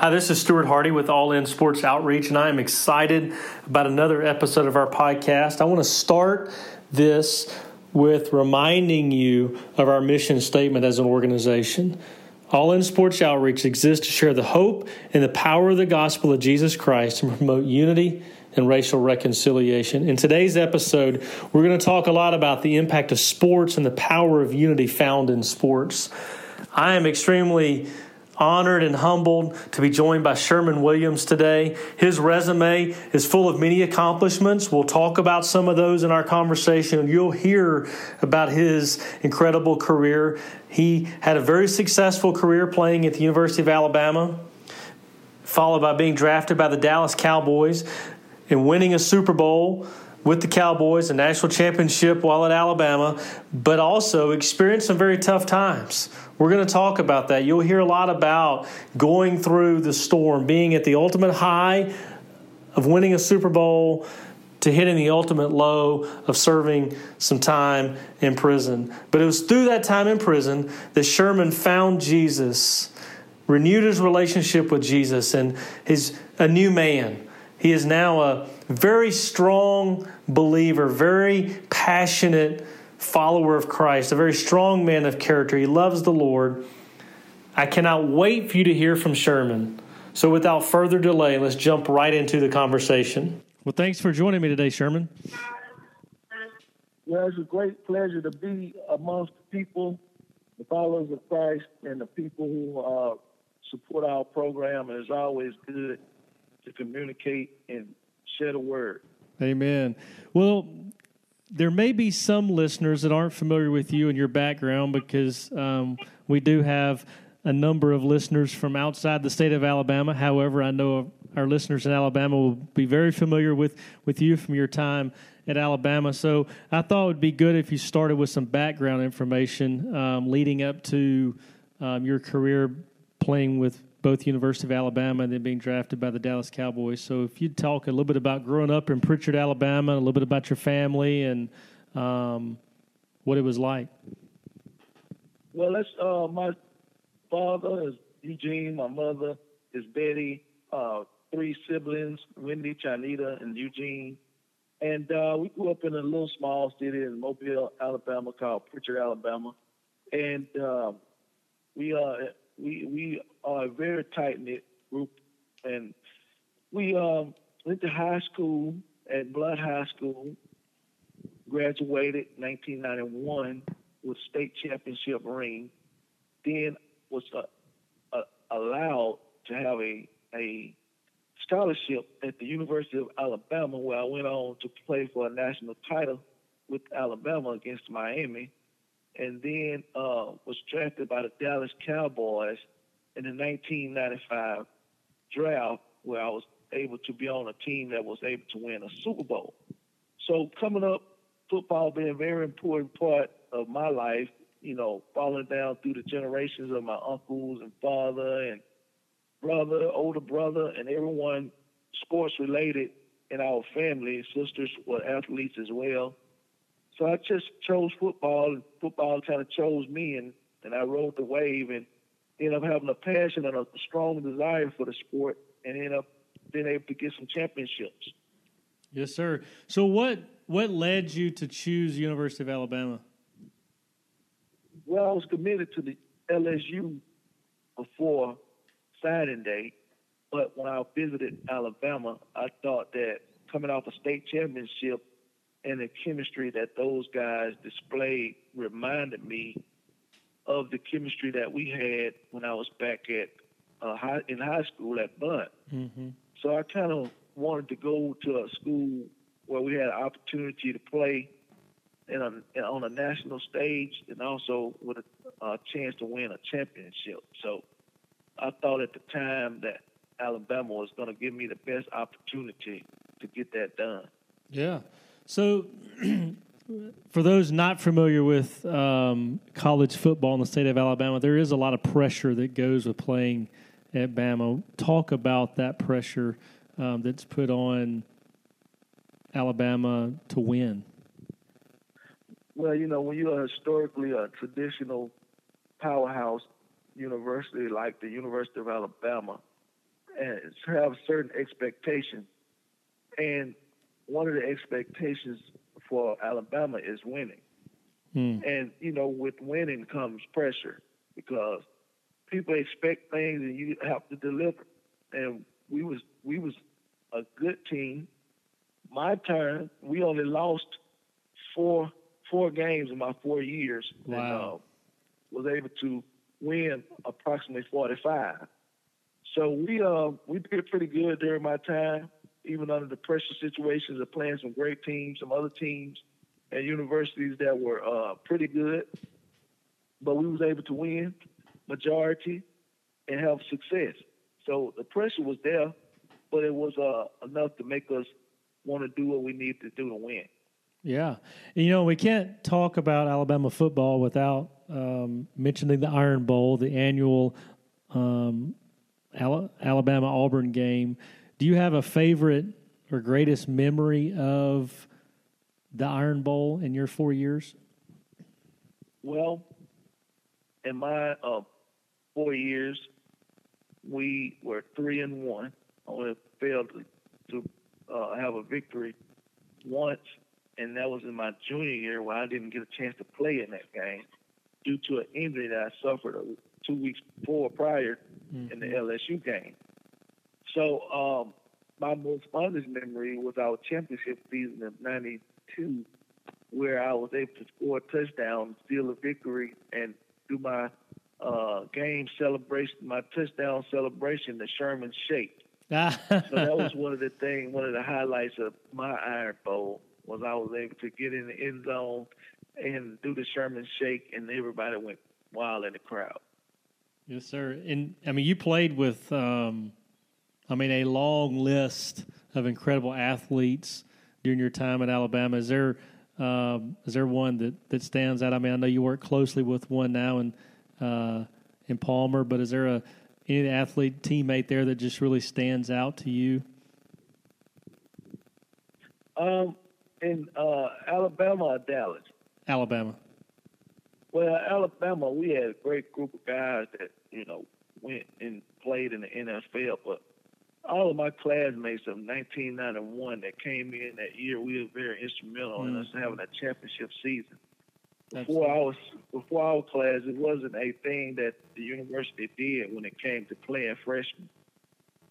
Hi, this is Stuart Hardy with All In Sports Outreach, and I am excited about another episode of our podcast. I want to start this with reminding you of our mission statement as an organization. All In Sports Outreach exists to share the hope and the power of the gospel of Jesus Christ and promote unity and racial reconciliation. In today's episode, we're going to talk a lot about the impact of sports and the power of unity found in sports. I am extremely honored and humbled to be joined by Sherman Williams today. His resume is full of many accomplishments. We'll talk about some of those in our conversation. You'll hear about his incredible career. He had a very successful career playing at the University of Alabama, followed by being drafted by the Dallas Cowboys and winning a Super Bowl with the Cowboys, a national championship while at Alabama, but also experienced some very tough times. We're going to talk about that. You'll hear a lot about going through the storm, being at the ultimate high of winning a Super Bowl to hitting the ultimate low of serving some time in prison. But it was through that time in prison that Sherman found Jesus, renewed his relationship with Jesus, and he's a new man. He is now a very strong believer, very passionate follower of Christ, a very strong man of character. He loves the Lord. I cannot wait for you to hear from Sherman. So, without further delay, let's jump right into the conversation. Well, thanks for joining me today, Sherman. Well, it's a great pleasure to be amongst the people, the followers of Christ, and the people who uh, support our program. And it's always good to communicate and share the word. Amen. Well, there may be some listeners that aren't familiar with you and your background because um, we do have a number of listeners from outside the state of Alabama. However, I know our listeners in Alabama will be very familiar with, with you from your time at Alabama. So I thought it would be good if you started with some background information um, leading up to um, your career playing with both University of Alabama and then being drafted by the Dallas Cowboys. So if you'd talk a little bit about growing up in Pritchard, Alabama, a little bit about your family and um, what it was like. Well, that's uh, my father is Eugene, my mother is Betty, uh, three siblings, Wendy, Chanita, and Eugene. And uh, we grew up in a little small city in Mobile, Alabama called Pritchard, Alabama. And uh, we uh, we we are a very tight knit group, and we um, went to high school at Blount High School. Graduated 1991 with state championship ring. Then was uh, uh, allowed to have a a scholarship at the University of Alabama, where I went on to play for a national title with Alabama against Miami and then uh, was drafted by the Dallas Cowboys in the 1995 draft, where I was able to be on a team that was able to win a Super Bowl. So coming up, football being a very important part of my life, you know, falling down through the generations of my uncles and father and brother, older brother, and everyone sports related in our family. Sisters were athletes as well. So I just chose football, and football kind of chose me, and, and I rode the wave and ended up having a passion and a strong desire for the sport, and ended up being able to get some championships. Yes, sir. So what what led you to choose University of Alabama? Well, I was committed to the LSU before signing day, but when I visited Alabama, I thought that coming off a state championship and the chemistry that those guys displayed reminded me of the chemistry that we had when I was back at uh, high, in high school at Blount. Mm-hmm. So I kind of wanted to go to a school where we had an opportunity to play in a, in, on a national stage and also with a, a chance to win a championship. So I thought at the time that Alabama was going to give me the best opportunity to get that done. Yeah. So, for those not familiar with um, college football in the state of Alabama, there is a lot of pressure that goes with playing at Bama. Talk about that pressure um, that's put on Alabama to win. Well, you know, when you are historically a traditional powerhouse university like the University of Alabama, and have certain expectations. And one of the expectations for Alabama is winning. Hmm. And you know, with winning comes pressure because people expect things and you have to deliver. And we was we was a good team. My turn, we only lost four four games in my four years. Wow. And, uh, was able to win approximately 45. So we uh we did pretty good during my time, even under the pressure situations of playing some great teams, some other teams and universities that were uh, pretty good. But we was able to win majority and have success. So the pressure was there, but it was uh, enough to make us want to do what we need to do to win. Yeah. You know, we can't talk about Alabama football without um, mentioning the Iron Bowl, the annual um, Alabama Auburn game. Do you have a favorite or greatest memory of the Iron Bowl in your four years? Well, in my uh, four years, we were three and one. Only failed to, to uh, have a victory once, and that was in my junior year where I didn't get a chance to play in that game due to an injury that I suffered two weeks before prior mm-hmm. in the LSU game. So um, my most fondest memory was our championship season of '92, where I was able to score a touchdown, steal a victory, and do my uh, game celebration, my touchdown celebration, the Sherman Shake. so that was one of the things, one of the highlights of my Iron Bowl was I was able to get in the end zone and do the Sherman Shake, and everybody went wild in the crowd. Yes, sir. And I mean, you played with, um, I mean, a long list of incredible athletes during your time at Alabama. Is there um, is there one that, that stands out? I mean, I know you work closely with one now in uh, in Palmer, but is there a any athlete teammate there that just really stands out to you? Um, in uh, Alabama or Dallas? Alabama. Well, Alabama, we had a great group of guys that you know went and played in the NFL, but all of my classmates of 1991 that came in that year, we were very instrumental mm-hmm. in us mm-hmm. having a championship season. Before I was before our class, it wasn't a thing that the university did when it came to playing freshmen.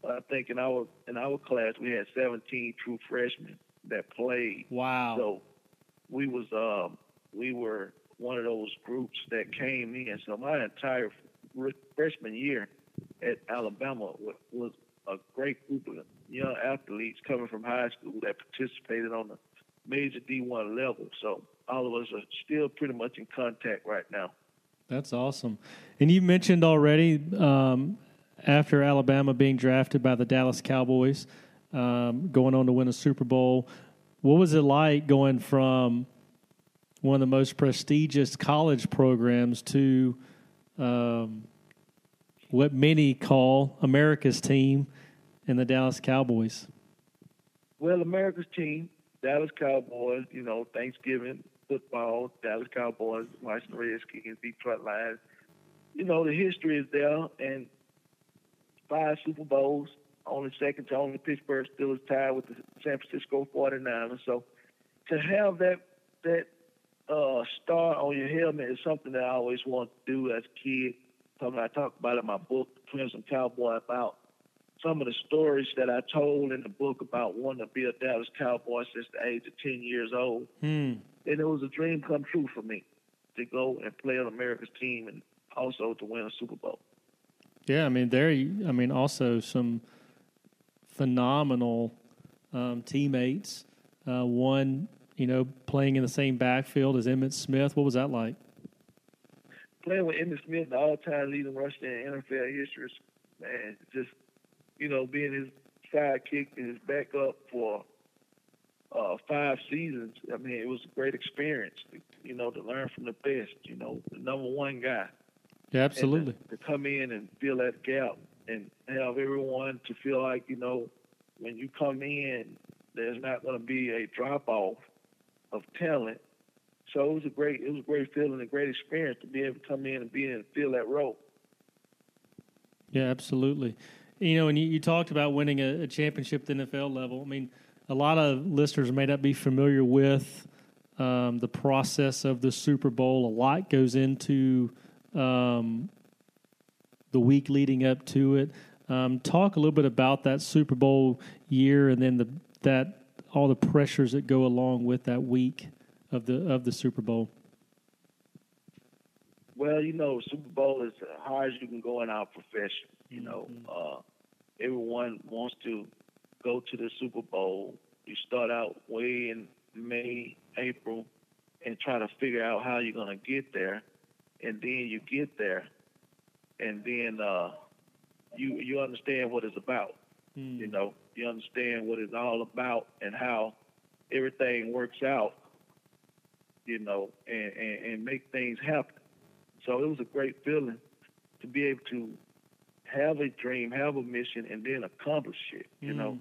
I think in our in our class we had 17 true freshmen that played. Wow! So we was um, we were one of those groups that came in. So my entire freshman year at Alabama was a great group of young athletes coming from high school that participated on the major D1 level. So all of us are still pretty much in contact right now. That's awesome. And you mentioned already um, after Alabama being drafted by the Dallas Cowboys, um, going on to win a Super Bowl. What was it like going from one of the most prestigious college programs to um, what many call America's team and the Dallas Cowboys? Well, America's team, Dallas Cowboys, you know, Thanksgiving football, Dallas Cowboys, Washington Redskins, Detroit Lions. You know, the history is there, and five Super Bowls, only second to only Pittsburgh Steelers tied with the San Francisco 49ers. So to have that that uh, star on your helmet is something that I always wanted to do as a kid. Something I talk about in my book, Crimson Cowboy, about some of the stories that I told in the book about wanting to be a Dallas Cowboy since the age of 10 years old. Hmm. And it was a dream come true for me to go and play on America's team and also to win a Super Bowl. Yeah, I mean, there, I mean, also some phenomenal um, teammates. Uh, one you know, playing in the same backfield as Emmitt Smith. What was that like? Playing with Emmitt Smith, the all-time leading rusher in NFL history, man, just you know, being his sidekick and his backup for uh, five seasons. I mean, it was a great experience. You know, to learn from the best. You know, the number one guy. Yeah, absolutely. To, to come in and fill that gap and have everyone to feel like you know, when you come in, there's not going to be a drop off of talent. So it was a great it was a great feeling, a great experience to be able to come in and be in and feel that role. Yeah, absolutely. You know, and you, you talked about winning a, a, championship at the NFL level. I mean, a lot of listeners may not be familiar with um, the process of the Super Bowl. A lot goes into um, the week leading up to it. Um, talk a little bit about that Super Bowl year, and then the that all the pressures that go along with that week of the of the Super Bowl. Well, you know, Super Bowl is as high as you can go in our profession. You know, mm-hmm. uh, everyone wants to go to the Super Bowl. You start out way in May, April, and try to figure out how you're going to get there, and then you get there, and then uh, you you understand what it's about. Mm. You know, you understand what it's all about and how everything works out. You know, and, and, and make things happen. So it was a great feeling to be able to have a dream, have a mission, and then accomplish it. You mm. know,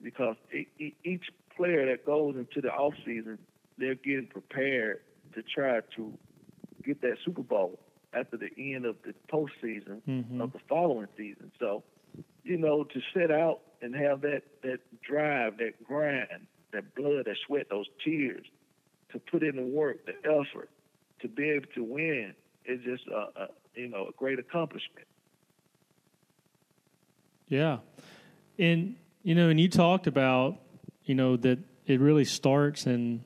because each player that goes into the off season, they're getting prepared to try to get that Super Bowl after the end of the postseason mm-hmm. of the following season. So, you know, to set out and have that that drive, that grind, that blood, that sweat, those tears, to put in the work, the effort, to be able to win is just a, a you know a great accomplishment. Yeah, and you know, and you talked about you know that it really starts in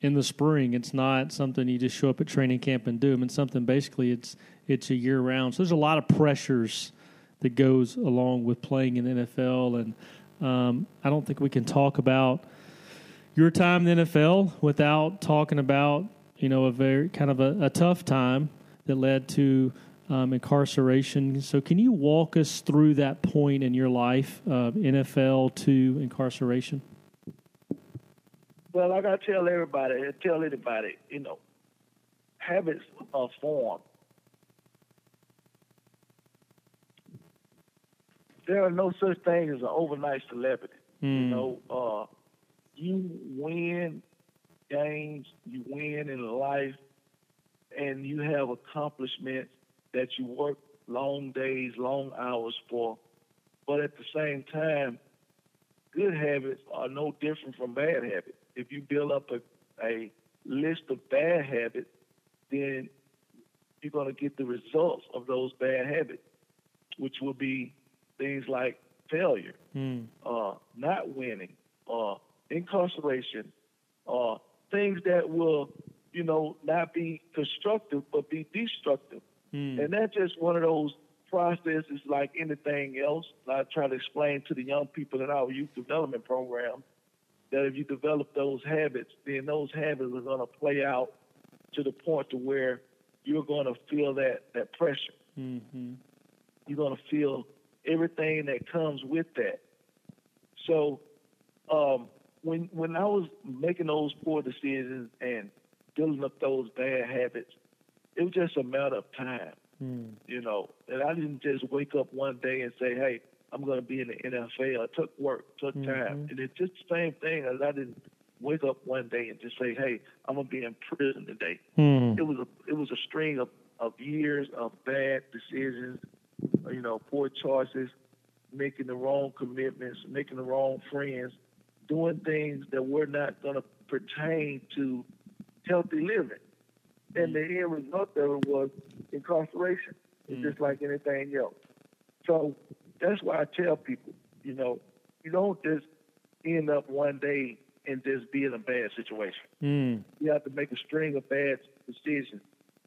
in the spring. It's not something you just show up at training camp and do. I mean, something basically it's it's a year round. So there's a lot of pressures that goes along with playing in NFL, and um, I don't think we can talk about your time in the NFL without talking about you know a very kind of a, a tough time that led to um, incarceration. So, can you walk us through that point in your life, uh, NFL to incarceration? Well, I gotta tell everybody, tell anybody, you know, habits are formed. There are no such thing as an overnight celebrity. Mm. You hmm. know, uh, you win games, you win in life, and you have accomplishments that you work long days, long hours for. But at the same time, good habits are no different from bad habits. If you build up a, a list of bad habits, then you're going to get the results of those bad habits, which will be things like failure, mm. uh, not winning, uh, incarceration, uh, things that will you know, not be constructive but be destructive. Mm. And that's just one of those processes like anything else. I try to explain to the young people in our youth development program that if you develop those habits, then those habits are going to play out to the point to where you're going to feel that that pressure. Mm-hmm. You're going to feel everything that comes with that. So, um, when when I was making those poor decisions and building up those bad habits, it was just a matter of time. Mm. You know, and I didn't just wake up one day and say, "Hey, I'm going to be in the NFL." It took work, took mm-hmm. time, and it's just the same thing as I didn't wake up one day and just say, "Hey, I'm going to be in prison today." Mm. It was a it was a string of of years of bad decisions, you know, poor choices, making the wrong commitments, making the wrong friends, doing things that were not going to pertain to healthy living. And the end result of it was incarceration. It's mm. just like anything else. So that's why I tell people, you know, you don't just end up one day and just be in a bad situation. Mm. You have to make a string of bad decisions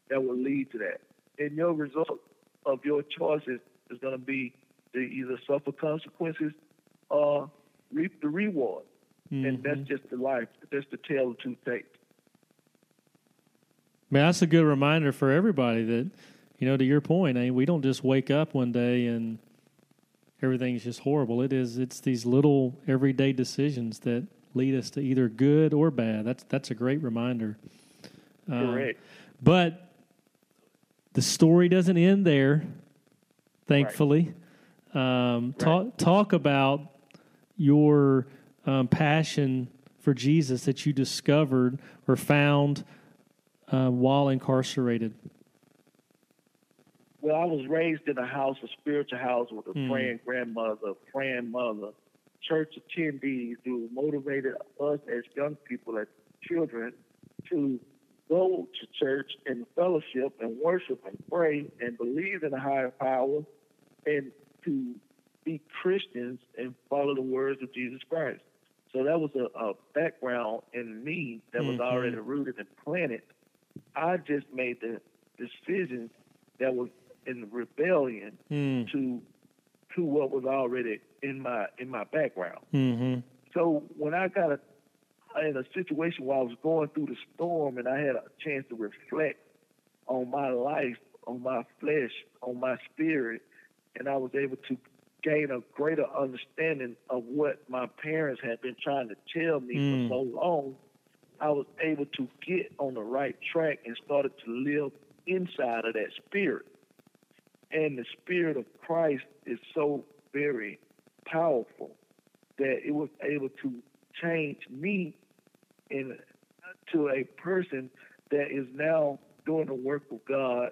that will lead to that. And your result of your choices is going to be to either suffer consequences or reap the reward. Mm-hmm. And that's mm-hmm. just the life. That's the tale of two tapes. I mean, that's a good reminder for everybody that, you know, to your point, I mean, we don't just wake up one day and everything's just horrible. It is. It's these little everyday decisions that lead us to either good or bad. That's that's a great reminder. Correct. Um, but the story doesn't end there. Thankfully, right. Um, talk talk about your um, passion for Jesus that you discovered or found uh, while incarcerated? Well, I was raised in a house, a spiritual house with a Mm. praying grandmother, a praying mother, church attendees who motivated us as young people, as children, to go to church and fellowship and worship and pray and believe in a higher power and to be Christians and follow the words of Jesus Christ. So that was a, a background in me that was Mhm. already rooted and planted. I just made the decision that was in rebellion Mm. to to what was already in my in my background. Mm-hmm. So when I got a, in a situation where I was going through the storm and I had a chance to reflect on my life, on my flesh, on my spirit, and I was able to gain a greater understanding of what my parents had been trying to tell me Mm. for so long, I was able to get on the right track and started to live inside of that spirit. And the spirit of Christ is so very powerful that it was able to change me in to a person that is now doing the work of God,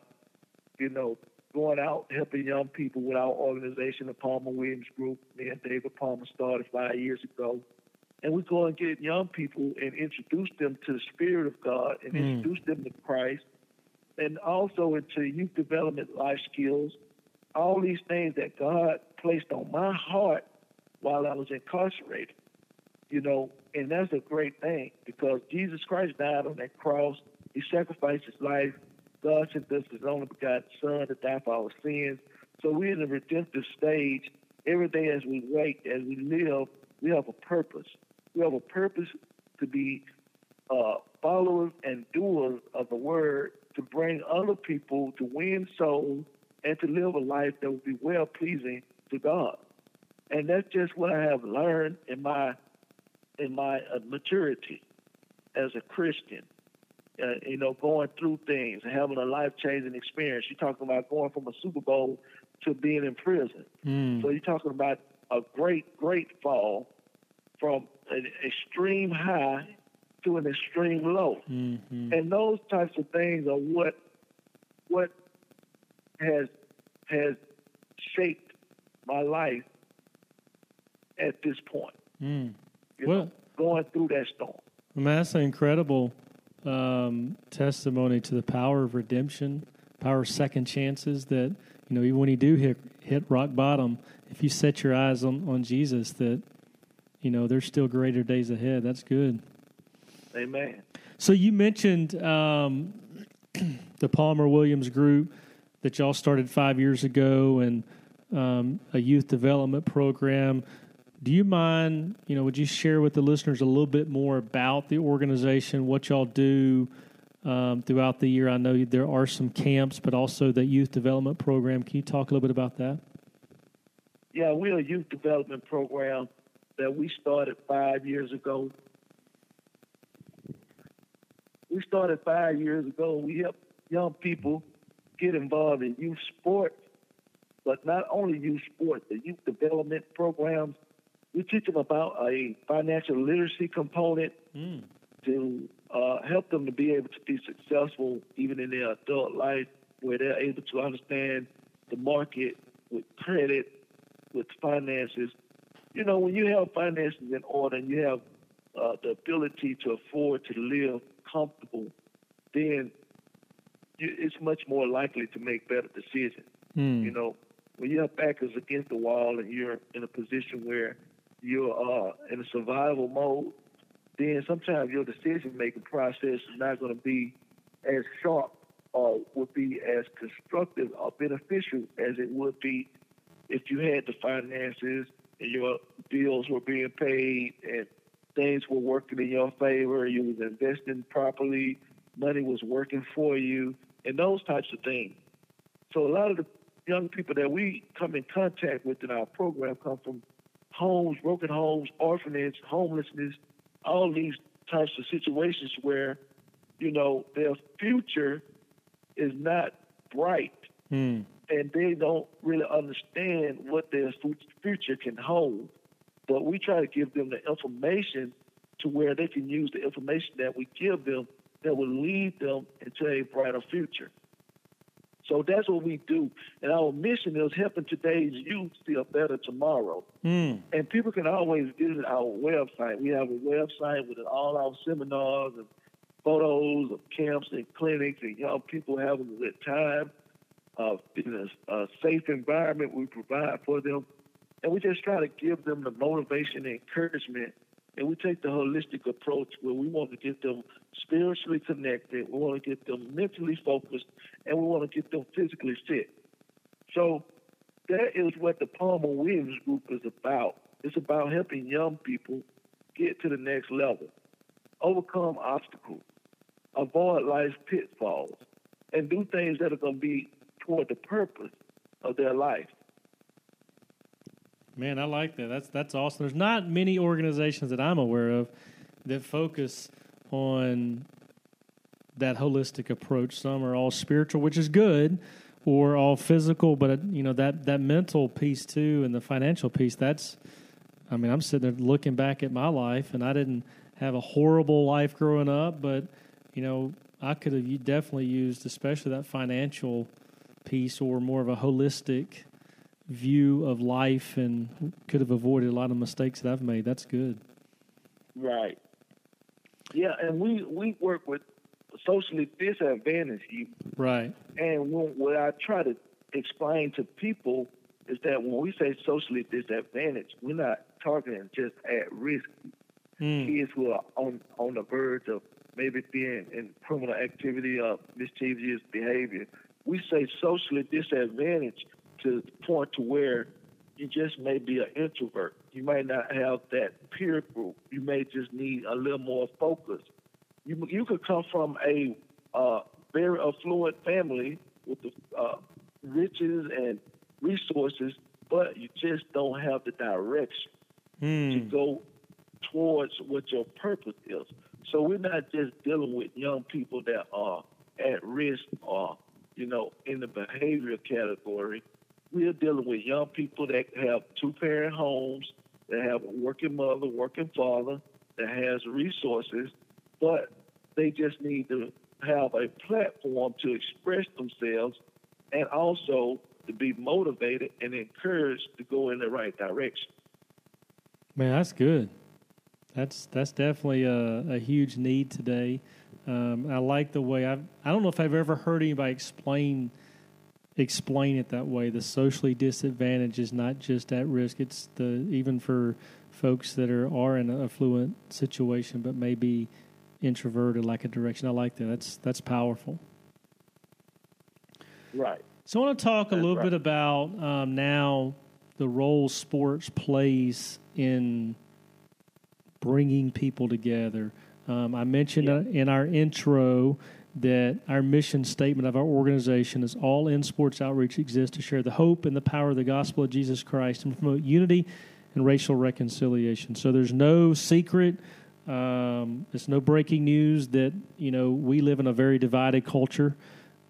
you know, going out helping young people with our organization, the Palmer Williams Group. Me and David Palmer started five years ago. And we go and get young people and introduce them to the Spirit of God and Mm. introduce them to Christ and also into youth development life skills, all these things that God placed on my heart while I was incarcerated. You know, and that's a great thing because Jesus Christ died on that cross. He sacrificed his life. God sent us his only begotten Son to die for our sins. So we're in the redemptive stage. Every day as we wait, as we live, we have a purpose. We have a purpose to be uh, followers and doers of the word to bring other people to win souls and to live a life that will be well pleasing to God. And that's just what I have learned in my in my uh, maturity as a Christian. Uh, you know, going through things and having a life changing experience. You're talking about going from a Super Bowl to being in prison. Mm. So you're talking about a great, great fall from an extreme high to an extreme low. Mm-hmm. And those types of things are what what has has shaped my life at this point. Mm. You Well, know, going through that storm. I mean, that's incredible um, testimony to the power of redemption, power of second chances. That you know, even when you do hit hit rock bottom, if you set your eyes on on Jesus, that you know there's still greater days ahead. That's good. Amen. So you mentioned um, the Palmer Williams Group that y'all started five years ago, and um, a youth development program. Do you mind, you know, would you share with the listeners a little bit more about the organization, what y'all do um, throughout the year? I know there are some camps, but also the youth development program. Can you talk a little bit about that? Yeah, we're a youth development program that we started five years ago. We started five years ago. We help young people get involved in youth sports, but not only youth sports, the youth development programs. We teach them about a financial literacy component Mm. to uh, help them to be able to be successful even in their adult life, where they're able to understand the market with credit, with finances. You know, when you have finances in order and you have uh, the ability to afford to live comfortable, then you, it's much more likely to make better decisions. Mm. You know, when your back is against the wall and you're in a position where you're uh, in a survival mode, then sometimes your decision making process is not going to be as sharp or would be as constructive or beneficial as it would be if you had the finances and your bills were being paid and things were working in your favor, you was investing properly, money was working for you, and those types of things. So a lot of the young people that we come in contact with in our program come from homes, broken homes, orphanage, homelessness, all these types of situations where, you know, their future is not bright Mm. and they don't really understand what their future can hold. But we try to give them the information to where they can use the information that we give them that will lead them into a brighter future. So that's what we do. And our mission is helping today's youth feel better tomorrow. Mm. And people can always visit our website. We have a website with all our seminars and photos of camps and clinics and young people having a good time uh, in a, a safe environment we provide for them. And we just try to give them the motivation and encouragement. And we take the holistic approach where we want to get them spiritually connected, we want to get them mentally focused, and we want to get them physically fit. So that is what the Palmer Williams Group is about. It's about helping young people get to the next level, overcome obstacles, avoid life's pitfalls, and do things that are going to be toward the purpose of their life. Man, I like that. That's that's awesome. There's not many organizations that I'm aware of that focus on that holistic approach. Some are all spiritual, which is good, or all physical, but you know that that mental piece too, and the financial piece. That's, I mean, I'm sitting there looking back at my life, and I didn't have a horrible life growing up, but you know, I could have definitely used, especially that financial piece, or more of a holistic view of life and could have avoided a lot of mistakes that I've made. That's good. Right. Yeah, and we we work with socially disadvantaged youth. Right. And when, what I try to explain to people is that when we say socially disadvantaged, we're not targeting just at risk mm. kids who are on on the verge of maybe being in criminal activity or mischievous behavior. We say socially disadvantaged to the point to where you just may be an introvert. You may not have that peer group. You may just need a little more focus. You you could come from a uh, very affluent family with the uh, riches and resources, but you just don't have the direction mm. to go towards what your purpose is. So we're not just dealing with young people that are at risk or you know in the behavior category we're dealing with young people that have two parent homes, that have a working mother, working father, that has resources, but they just need to have a platform to express themselves and also to be motivated and encouraged to go in the right direction. Man, that's good. That's that's definitely a, a huge need today. Um, I like the way I I don't know if I've ever heard anybody explain explain it that way. The socially disadvantaged is not just at risk; it's the even for folks that are are in an affluent situation, but maybe introverted, like a direction. I like that. That's that's powerful. Right. So I want to talk a That's little right. bit about um, now the role sports plays in bringing people together. Um, I mentioned Yeah. uh, in our intro that our mission statement of our organization is all in sports outreach exists to share the hope and the power of the gospel of Jesus Christ and promote unity and racial reconciliation. So there's no secret. Um, it's no breaking news that you know we live in a very divided culture.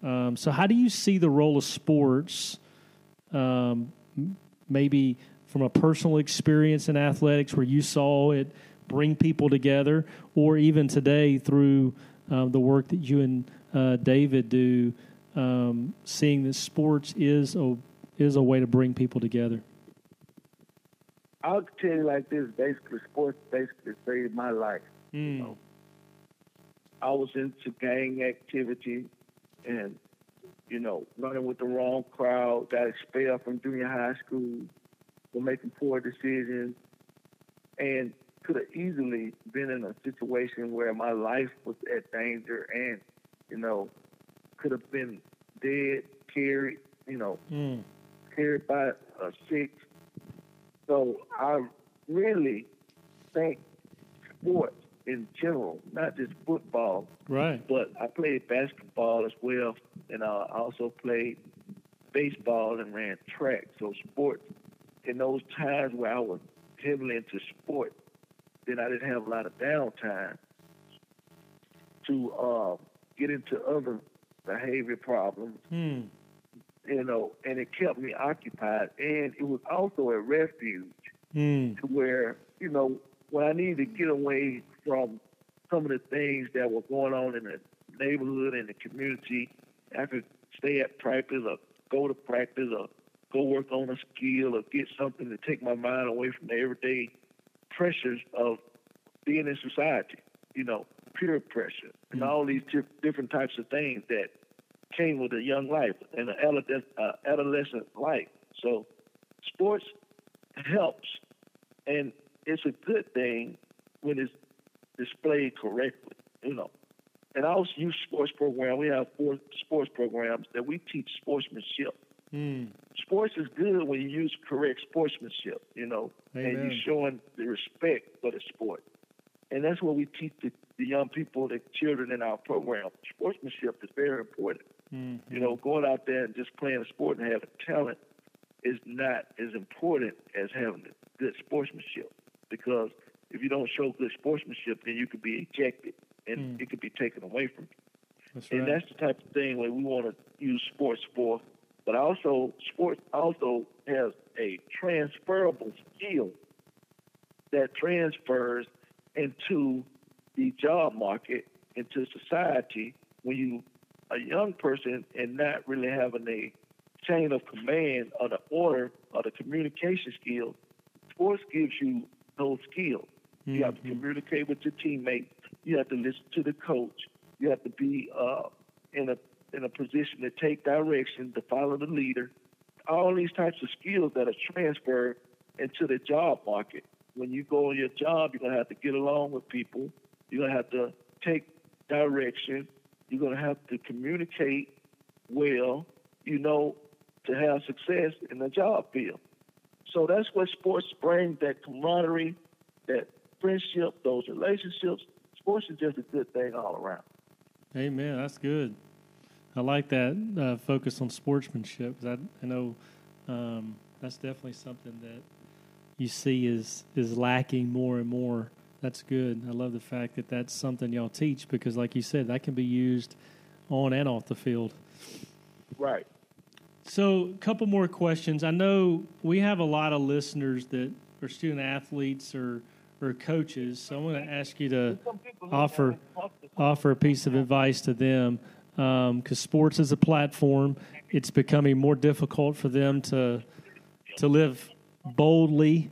Um, so how do you see the role of sports? Um, maybe from a personal experience in athletics where you saw it bring people together, or even today through um, the work that you and uh, David do, um, seeing that sports is a is a way to bring people together. I'll tell you like this: basically, sports basically saved my life. Mm. I was into gang activity and, you know, running with the wrong crowd, got expelled from junior high school for making poor decisions, and could have easily been in a situation where my life was at danger and, you know, could have been dead, carried, you know, Mm. carried by a six. So I really think sports in general, not just football, Right. but I played basketball as well, and I also played baseball and ran track. So sports, in those times where I was heavily into sports, then I didn't have a lot of downtime to uh, get into other behavior problems Mm. you know, and it kept me occupied. And it was also a refuge Mm. to where, you know, when I needed to get away from some of the things that were going on in the neighborhood and the community, I could stay at practice or go to practice or go work on a skill or get something to take my mind away from the everyday pressures of being in society, you know, peer pressure and mm-hmm. all these different types of things that came with a young life and an adolescent, uh, adolescent life. So sports helps, and it's a good thing when it's displayed correctly, you know. And our youth sports program, we have four sports programs that we teach sportsmanship. Mm. Sports is good when you use correct sportsmanship, you know, Amen. and you're showing the respect for the sport. And that's what we teach the, the young people, the children in our program. Sportsmanship is very important. Mm-hmm. You know, going out there and just playing a sport and having talent is not as important as having good sportsmanship. Because if you don't show good sportsmanship, then you could be ejected and mm. it could be taken away from you. That's right. And that's the type of thing where we want to use sports for but also sports also has a transferable skill that transfers into the job market, into society when you a young person and not really having a chain of command or the order or the communication skills, sports gives you those skills. Mm-hmm. You have to mm-hmm. communicate with your teammates. You have to listen to the coach. You have to be uh, in a in a position to take direction, to follow the leader. All these types of skills that are transferred into the job market. When you go on your job, you're gonna have to get along with people. You're gonna have to take direction. You're gonna have to communicate well. You know, to have success in the job field. So that's what sports brings that camaraderie, that friendship, those relationships. Sports is just a good thing all around. Amen. That's good. I like that uh, focus on sportsmanship because I, I know um, that's definitely something that you see is is lacking more and more. That's good. I love the fact that that's something y'all teach because, like you said, that can be used on and off the field. Right. So, a couple more questions. I know we have a lot of listeners that are student athletes or or coaches. So, I'm going to ask you to offer offer a piece of advice to them because um, sports is a platform. It's becoming more difficult for them to to live boldly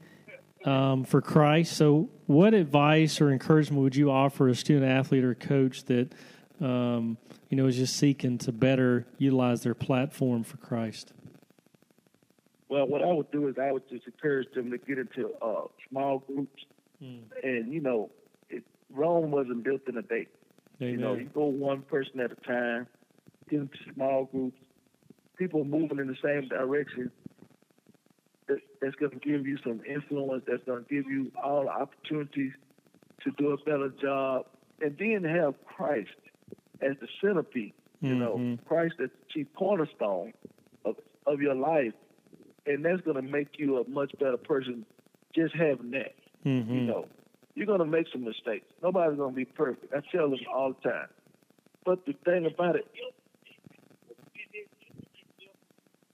um, for Christ. So, what advice or encouragement would you offer a student athlete or coach that um, you know is just seeking to better utilize their platform for Christ? Well, what I would do is I would just encourage them to get into uh, small groups, mm. and you know, it, Rome wasn't built in a day. Amen. You know, you go one person at a time, get into small groups, people moving in the same direction. that's going to give you some influence. That's going to give you all the opportunities to do a better job, and then have Christ as the centerpiece. You know, mm-hmm. Christ as the chief cornerstone of of your life, and that's going to make you a much better person. Just having that, mm-hmm. you know, you're going to make some mistakes. Nobody's going to be perfect. I tell them all the time. But the thing about it,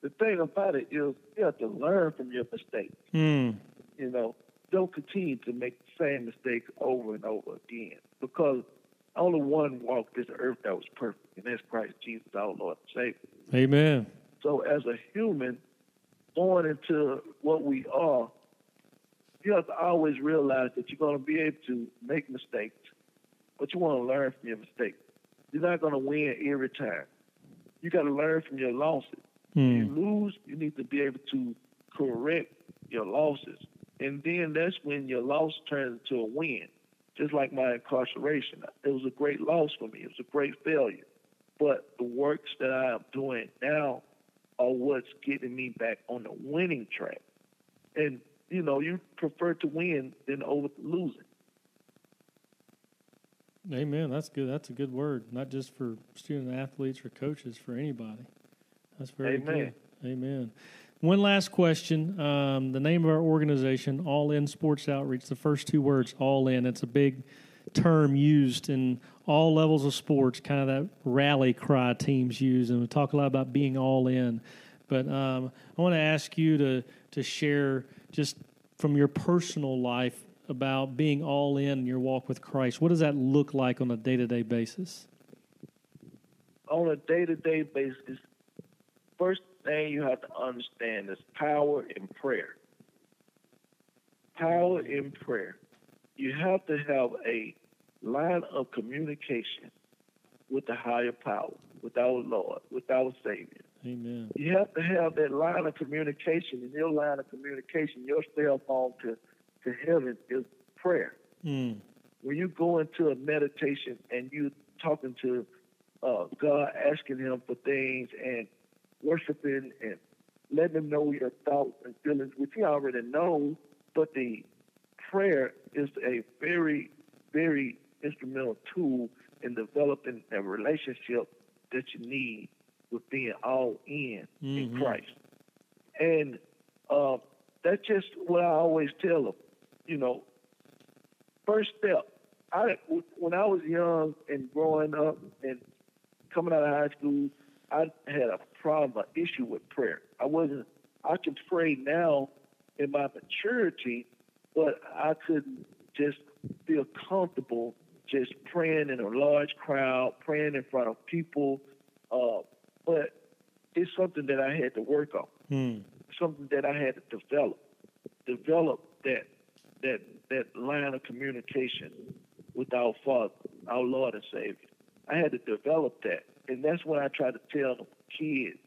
the thing about it is you have to learn from your mistakes. Mm. You know, don't continue to make the same mistakes over and over again because only one walked this earth that was perfect, and that's Christ Jesus, our Lord and Savior. Amen. So, as a human, born into what we are, you have to always realize that you're going to be able to make mistakes, but you want to learn from your mistakes. You're not going to win every time. You got to learn from your losses. Mm. you lose, you need to be able to correct your losses. And then that's when your loss turns into a win. Just like my incarceration. It was a great loss for me. It was a great failure. But the works that I am doing now are what's getting me back on the winning track. And you know, you prefer to win than over losing. Amen. That's good. That's a good word, not just for student athletes or coaches, for anybody. That's very Amen. good. Amen. One last question. Um, the name of our organization, All In Sports Outreach, the first two words, All In. It's a big term used in all levels of sports, kind of that rally cry teams use. And we talk a lot about being all in. But um, I want to ask you to, to share just from your personal life about being all in your walk with Christ. What does that look like on a day to day basis? On a day to day basis, first thing you have to understand is power in prayer. Power in prayer. You have to have a line of communication with the higher power, with our Lord, with our Savior. Amen. You have to have that line of communication, and your line of communication, your cell phone to, to heaven is prayer. Mm. When you go into a meditation and you talking to uh, God, asking Him for things and worshiping and letting Him know your thoughts and feelings, which He already knows, but the prayer is a very, very instrumental tool in developing a relationship that you need with being all in Mhm. in Christ. And uh, that's just what I always tell them. You know, first step. I when I was young and growing up and coming out of high school, I had a problem, an issue with prayer. I wasn't. I can pray now in my maturity, but I couldn't just feel comfortable just praying in a large crowd, praying in front of people. Uh, but it's something that I had to work on Mm. something that I had to develop, develop that that that line of communication with our Father, our Lord and Savior. I had to develop that, and that's what I try to tell the kids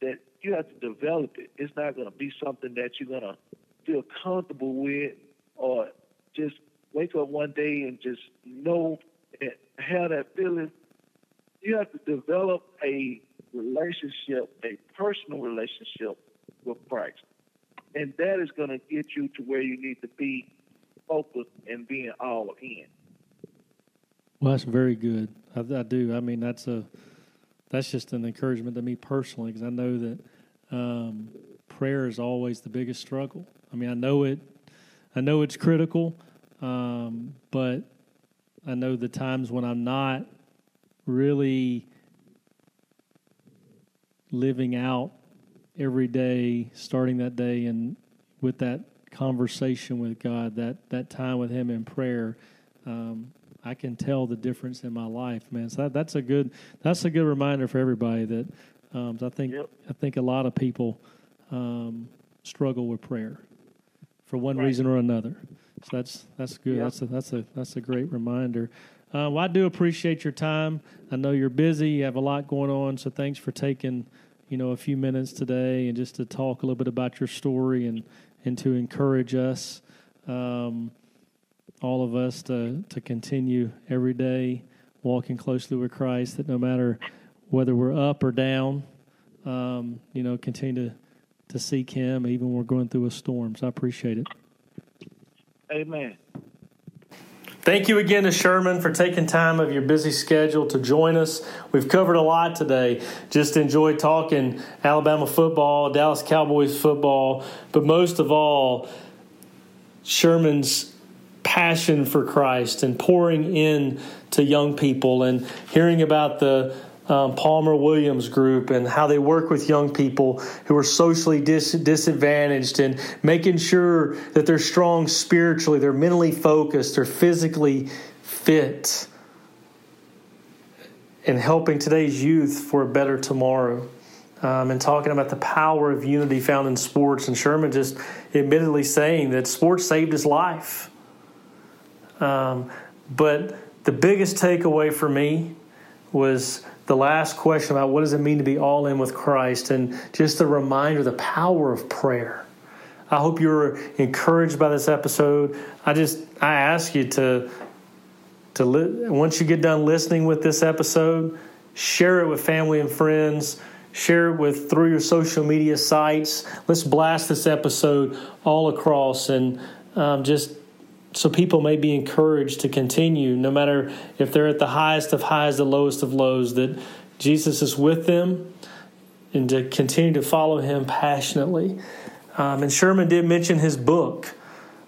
that you have to develop it. It's not going to be something that you're going to feel comfortable with, or just wake up one day and just know and have that feeling. You have to develop a relationship, a personal relationship with Christ. And that is going to get you to where you need to be focused and being all in. Well, that's very good. I, I do. I mean, that's a that's just an encouragement to me personally because I know that um, prayer is always the biggest struggle. I mean, I know it. I know it's critical, um, but I know the times when I'm not really living out every day, starting that day, and with that conversation with God, that that time with Him in prayer. Um, I can tell the difference in my life, man. So that, that's a good that's a good reminder for everybody that um, I think Yep. I think a lot of people um, struggle with prayer for one Right. reason or another. So that's that's good. Yep. That's a that's a that's a great reminder. Uh, well, I do appreciate your time. I know you're busy. You have a lot going on. So thanks for taking you know a few minutes today and just to talk a little bit about your story and and to encourage us. Um, all of us to, to continue every day walking closely with Christ, that no matter whether we're up or down, um, you know, continue to, to seek Him even when we're going through a storm. So I appreciate it. Amen. Thank you again to Sherman for taking time of your busy schedule to join us. We've covered a lot today. Just enjoy talking Alabama football, Dallas Cowboys football, but most of all, Sherman's passion for Christ and pouring in to young people and hearing about the um, Palmer Williams group and how they work with young people who are socially dis- disadvantaged and making sure that they're strong spiritually, they're mentally focused, they're physically fit, and helping today's youth for a better tomorrow. Um, and talking about the power of unity found in sports, and Sherman just admittedly saying that sports saved his life. Um, but the biggest takeaway for me was the last question about what does it mean to be all in with Christ, and just the reminder, the power of prayer. I hope you're encouraged by this episode. I just I ask you to to li- once you get done listening with this episode, share it with family and friends. Share it with through your social media sites. Let's blast this episode all across, and um, just so people may be encouraged to continue, no matter if they're at the highest of highs, the lowest of lows. That Jesus is with them, and to continue to follow Him passionately. Um, and Sherman did mention his book.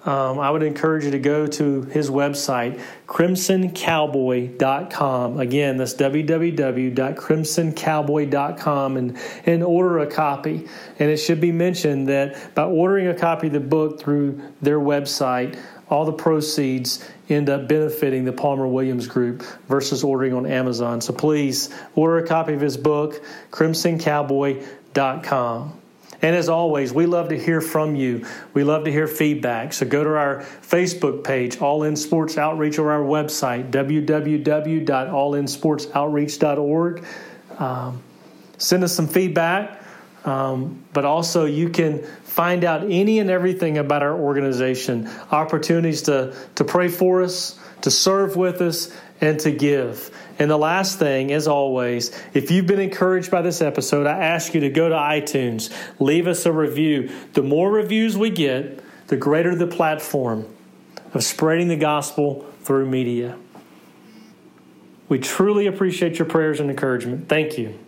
Um, I would encourage you to go to his website, crimsoncowboy.com. Again, that's www.crimsoncowboy.com and, and order a copy. And it should be mentioned that by ordering a copy of the book through their website, all the proceeds end up benefiting the Palmer Williams Group versus ordering on Amazon. So please order a copy of his book, Crimson Cowboy. all-in-sports-outreach.com. And as always, we love to hear from you. We love to hear feedback. So go to our Facebook page, All In Sports Outreach, or our website, www.allinsportsoutreach.org. Um, send us some feedback, um, but also you can find out any and everything about our organization, opportunities to, to pray for us, to serve with us, and to give. And the last thing, as always, if you've been encouraged by this episode, I ask you to go to iTunes, leave us a review. The more reviews we get, the greater the platform of spreading the gospel through media. We truly appreciate your prayers and encouragement. Thank you.